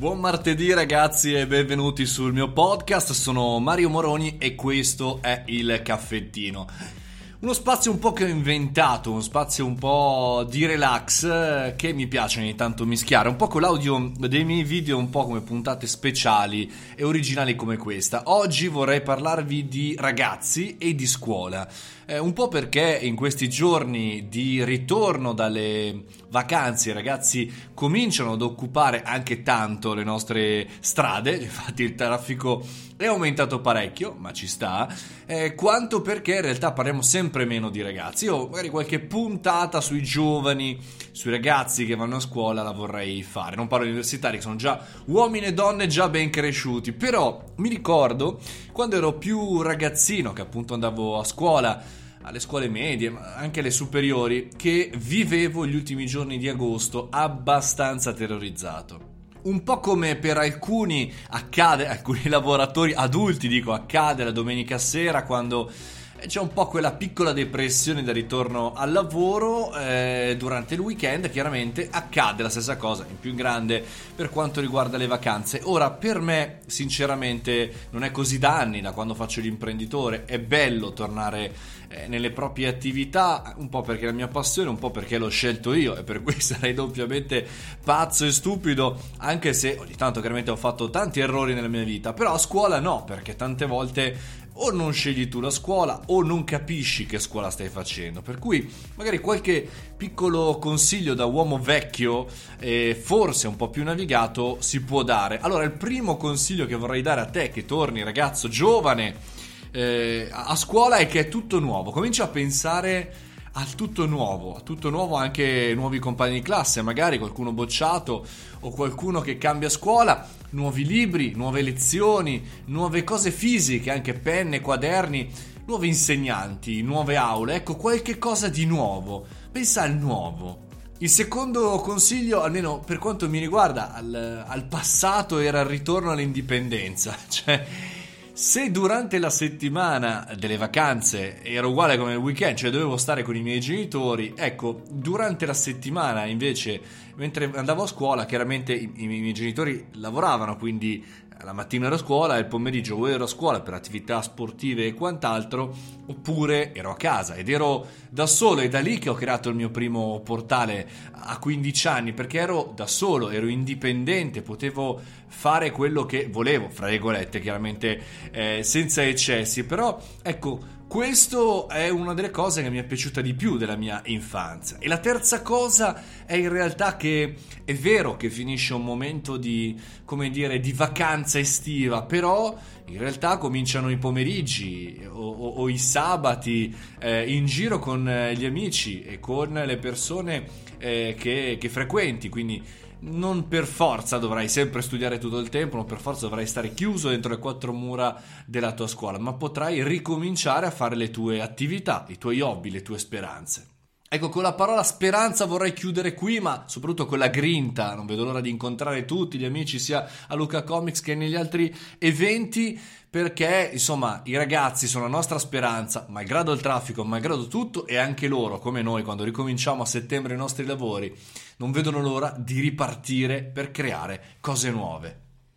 Buon martedì ragazzi e benvenuti sul mio podcast, sono Mario Moroni e questo è il caffettino. Uno spazio un po' che ho inventato, uno spazio un po' di relax eh, che mi piace ogni tanto mischiare, un po' con l'audio dei miei video, un po' come puntate speciali e originali come questa. Oggi vorrei parlarvi di ragazzi e di scuola, eh, un po' perché in questi giorni di ritorno dalle vacanze i ragazzi cominciano ad occupare anche tanto le nostre strade, infatti il traffico è aumentato parecchio, ma ci sta, eh, quanto perché in realtà parliamo sempre meno di ragazzi. Io magari qualche puntata sui giovani, sui ragazzi che vanno a scuola la vorrei fare. Non parlo di universitari, che sono già uomini e donne già ben cresciuti, però mi ricordo quando ero più ragazzino, che appunto andavo a scuola, alle scuole medie, ma anche alle superiori, che vivevo gli ultimi giorni di agosto abbastanza terrorizzato un po' come per alcuni accade, alcuni lavoratori adulti dico, accade la domenica sera quando c'è un po' quella piccola depressione da ritorno al lavoro eh, durante il weekend, chiaramente accade la stessa cosa, in più in grande per quanto riguarda le vacanze. Ora, per me, sinceramente, non è così da anni, da quando faccio l'imprenditore, è bello tornare eh, nelle proprie attività, un po' perché è la mia passione, un po' perché l'ho scelto io e per cui sarei doppiamente pazzo e stupido, anche se ogni tanto chiaramente ho fatto tanti errori nella mia vita, però a scuola no, perché tante volte o non scegli tu la scuola o non capisci che scuola stai facendo. Per cui magari qualche piccolo consiglio da uomo vecchio e forse un po' più navigato si può dare. Allora, il primo consiglio che vorrei dare a te che torni ragazzo giovane eh, a scuola è che è tutto nuovo. Comincia a pensare al tutto nuovo, a tutto nuovo anche nuovi compagni di classe, magari qualcuno bocciato o qualcuno che cambia scuola, nuovi libri, nuove lezioni, nuove cose fisiche, anche penne, quaderni, nuovi insegnanti, nuove aule, ecco qualche cosa di nuovo. Pensa al nuovo. Il secondo consiglio, almeno per quanto mi riguarda, al, al passato era il ritorno all'indipendenza, cioè se durante la settimana delle vacanze era uguale come il weekend, cioè dovevo stare con i miei genitori, ecco, durante la settimana invece, mentre andavo a scuola, chiaramente i, i miei genitori lavoravano, quindi la mattina ero a scuola e il pomeriggio o ero a scuola per attività sportive e quant'altro, oppure ero a casa ed ero da solo. È da lì che ho creato il mio primo portale a 15 anni, perché ero da solo, ero indipendente, potevo fare quello che volevo, fra virgolette, chiaramente eh, senza eccessi. Però ecco questo è una delle cose che mi è piaciuta di più della mia infanzia. E la terza cosa è in realtà che è vero che finisce un momento di, come dire, di vacanza estiva, però in realtà cominciano i pomeriggi o, o, o i sabati eh, in giro con eh, gli amici e con le persone eh, che, che frequenti, quindi non per forza dovrai sempre studiare tutto il tempo, non per forza dovrai stare chiuso dentro le quattro mura della tua scuola, ma potrai ricominciare a fare le tue attività, i tuoi hobby, le tue speranze. Ecco, con la parola speranza vorrei chiudere qui, ma soprattutto con la grinta. Non vedo l'ora di incontrare tutti gli amici, sia a Luca Comics che negli altri eventi, perché insomma i ragazzi sono la nostra speranza, malgrado il traffico, malgrado tutto, e anche loro, come noi, quando ricominciamo a settembre i nostri lavori, non vedono l'ora di ripartire per creare cose nuove.